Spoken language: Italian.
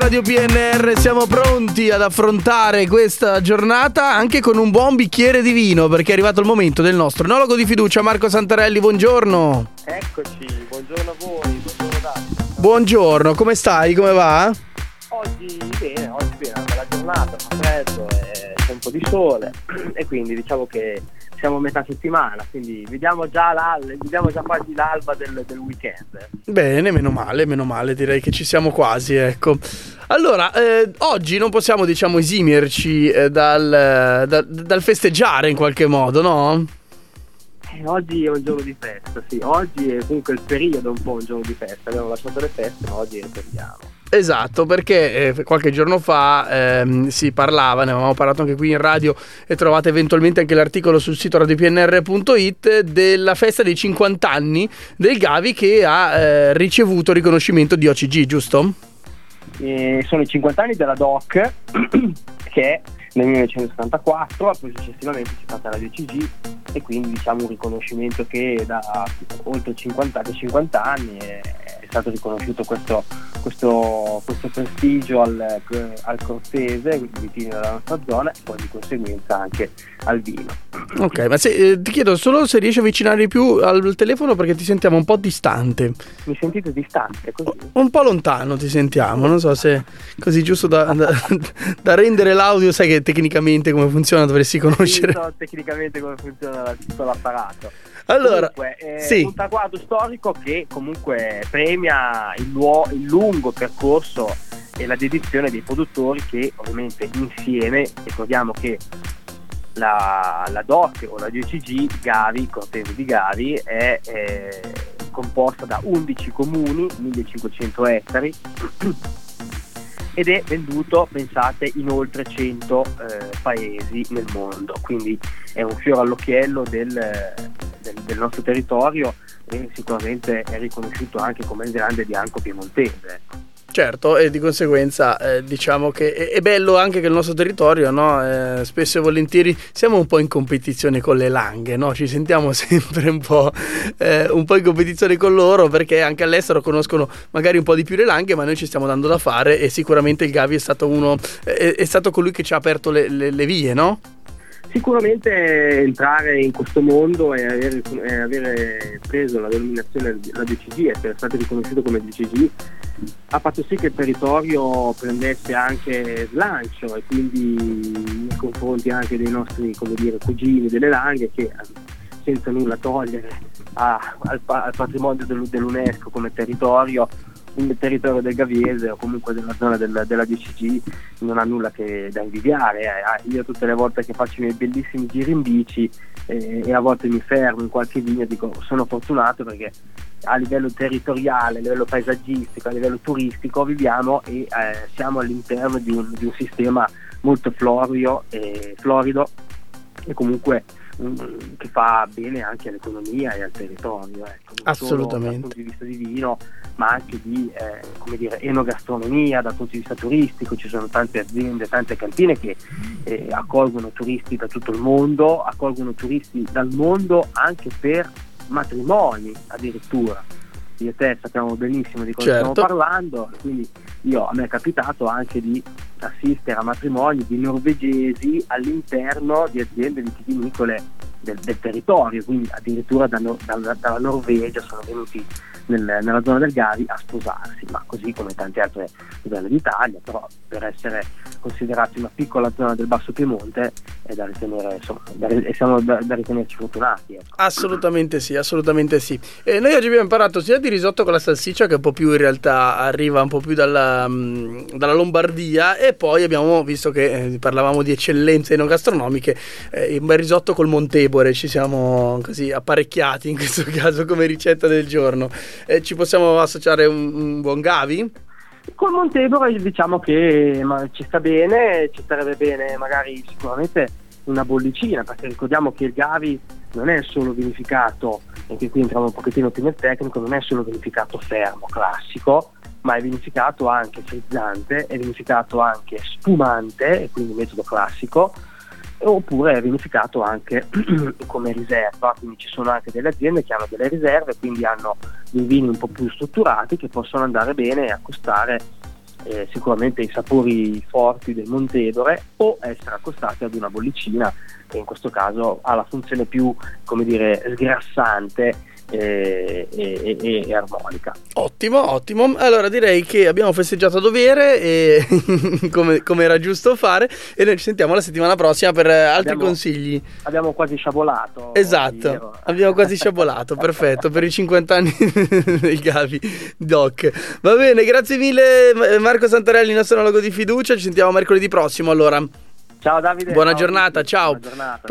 Radio PNR siamo pronti ad affrontare questa giornata anche con un buon bicchiere di vino perché è arrivato il momento del nostro enologo di fiducia Marco Santarelli, buongiorno. Eccoci, buongiorno a voi, buongiorno Dario. Buongiorno, come stai? Come va? Oggi bene, oggi bene, una bella giornata, fa freddo, eh, c'è un po' di sole e quindi diciamo che siamo a metà settimana, quindi vediamo già, l'al- vediamo già quasi l'alba del, del weekend. Bene, meno male, meno male, direi che ci siamo quasi, ecco. Allora, eh, oggi non possiamo, diciamo, esimerci eh, dal, da- dal festeggiare in qualche modo, no? Eh, oggi è un giorno di festa, sì, oggi è comunque il periodo un po' un giorno di festa, abbiamo lasciato le feste, ma oggi riprendiamo. Esatto, perché eh, qualche giorno fa ehm, si parlava, ne avevamo parlato anche qui in radio e trovate eventualmente anche l'articolo sul sito radiopnr.it della festa dei 50 anni del Gavi che ha eh, ricevuto riconoscimento di OCG, giusto? E sono i 50 anni della DOC che nel 1974, poi successivamente si è fatta la DCG e quindi diciamo un riconoscimento che da oltre 50, da 50 anni è, è stato riconosciuto questo, questo, questo prestigio al, al cortese, quindi vitino della nostra zona e poi di conseguenza anche al vino. Ok, ma se, eh, ti chiedo solo se riesci a avvicinare di più al telefono perché ti sentiamo un po' distante. Mi sentite distante così? Un po' lontano ti sentiamo, non so se così giusto da, da, da rendere l'audio, sai che tecnicamente come funziona dovresti conoscere. Sì, so tecnicamente come funziona tutto l'apparato. Allora, comunque, è sì. un traguardo storico che comunque premia il, luo- il lungo percorso e la dedizione dei produttori che ovviamente insieme, ricordiamo che la, la DOC o la DCG Gavi, Cortese di Gavi, è, è composta da 11 comuni, 1500 ettari ed è venduto, pensate, in oltre 100 eh, paesi nel mondo, quindi è un fiore all'occhiello del, del, del nostro territorio e sicuramente è riconosciuto anche come il grande bianco piemontese. Certo, e di conseguenza eh, diciamo che è, è bello anche che il nostro territorio, no? Eh, spesso e volentieri siamo un po' in competizione con le langhe, no? ci sentiamo sempre un po', eh, un po' in competizione con loro perché anche all'estero conoscono magari un po' di più le langhe, ma noi ci stiamo dando da fare e sicuramente il Gavi è stato uno, è, è stato colui che ci ha aperto le, le, le vie, no? Sicuramente entrare in questo mondo e avere, e avere preso la denominazione la DCG, essere stato riconosciuto come DCG, ha fatto sì che il territorio prendesse anche slancio e quindi nei confronti anche dei nostri dire, cugini delle langhe che senza nulla togliere a- al, al patrimonio del- dell'UNESCO come territorio il territorio del Gaviese o comunque della zona del- della DCG non ha nulla da invidiare. eh. Io tutte le volte che faccio i miei bellissimi giri in bici eh, e a volte mi fermo in qualche vigna dico sono fortunato perché a livello territoriale, a livello paesaggistico, a livello turistico viviamo e eh, siamo all'interno di un, di un sistema molto florio e florido e comunque che fa bene anche all'economia e al territorio. Ecco. Assolutamente. Dal punto di vista di vino, ma anche di eh, come dire, enogastronomia, dal punto di vista turistico, ci sono tante aziende, tante cantine che eh, accolgono turisti da tutto il mondo, accolgono turisti dal mondo anche per matrimoni addirittura. Io e te sappiamo benissimo di cosa Certo. stiamo parlando, quindi io, a me è capitato anche di assistere a matrimoni di norvegesi all'interno di aziende vitivinicole del, del territorio, quindi addirittura da dalla, dalla Norvegia sono venuti nel- nella zona del Gavi a sposarsi, ma così come tante altre zone d'Italia, però per essere considerati una piccola zona del Basso Piemonte è da ritenere, insomma, da, siamo da, da ritenerci fortunati. Ecco. Assolutamente sì, assolutamente sì. E noi oggi abbiamo imparato sia di risotto con la salsiccia che un po' più in realtà arriva un po' più dalla, dalla Lombardia e poi abbiamo visto che eh, parlavamo di eccellenze enogastronomiche, eh, un bel risotto col Montebore, ci siamo così apparecchiati in questo caso come ricetta del giorno. Eh, ci possiamo associare un, un buon Gavi? Col Montebro diciamo che ci sta bene, ci starebbe bene magari sicuramente una bollicina, perché ricordiamo che il Gavi non è solo vinificato, anche qui entriamo un pochettino più nel tecnico, non è solo vinificato fermo, classico, ma è vinificato anche frizzante, è vinificato anche spumante, e quindi metodo classico, oppure è vinificato anche come riserva, quindi ci sono anche delle aziende che hanno delle riserve, quindi hanno dei vini un po' più strutturati che possono andare bene e accostare eh, sicuramente i sapori forti del Montedore o essere accostati ad una bollicina che in questo caso ha la funzione più come dire sgrassante e, e, e, e, armonica. Ottimo, ottimo. Allora direi che abbiamo festeggiato a dovere e come, come, era giusto fare e noi ci sentiamo la settimana prossima per altri abbiamo, consigli. Abbiamo quasi sciabolato. Esatto, abbiamo quasi sciabolato, perfetto, per i 50 anni del Gavi Doc. Va bene, grazie mille Marco Santarelli, il nostro analogo di fiducia, ci sentiamo mercoledì prossimo allora. Ciao Davide. Buona ciao giornata, ciao. Buona giornata.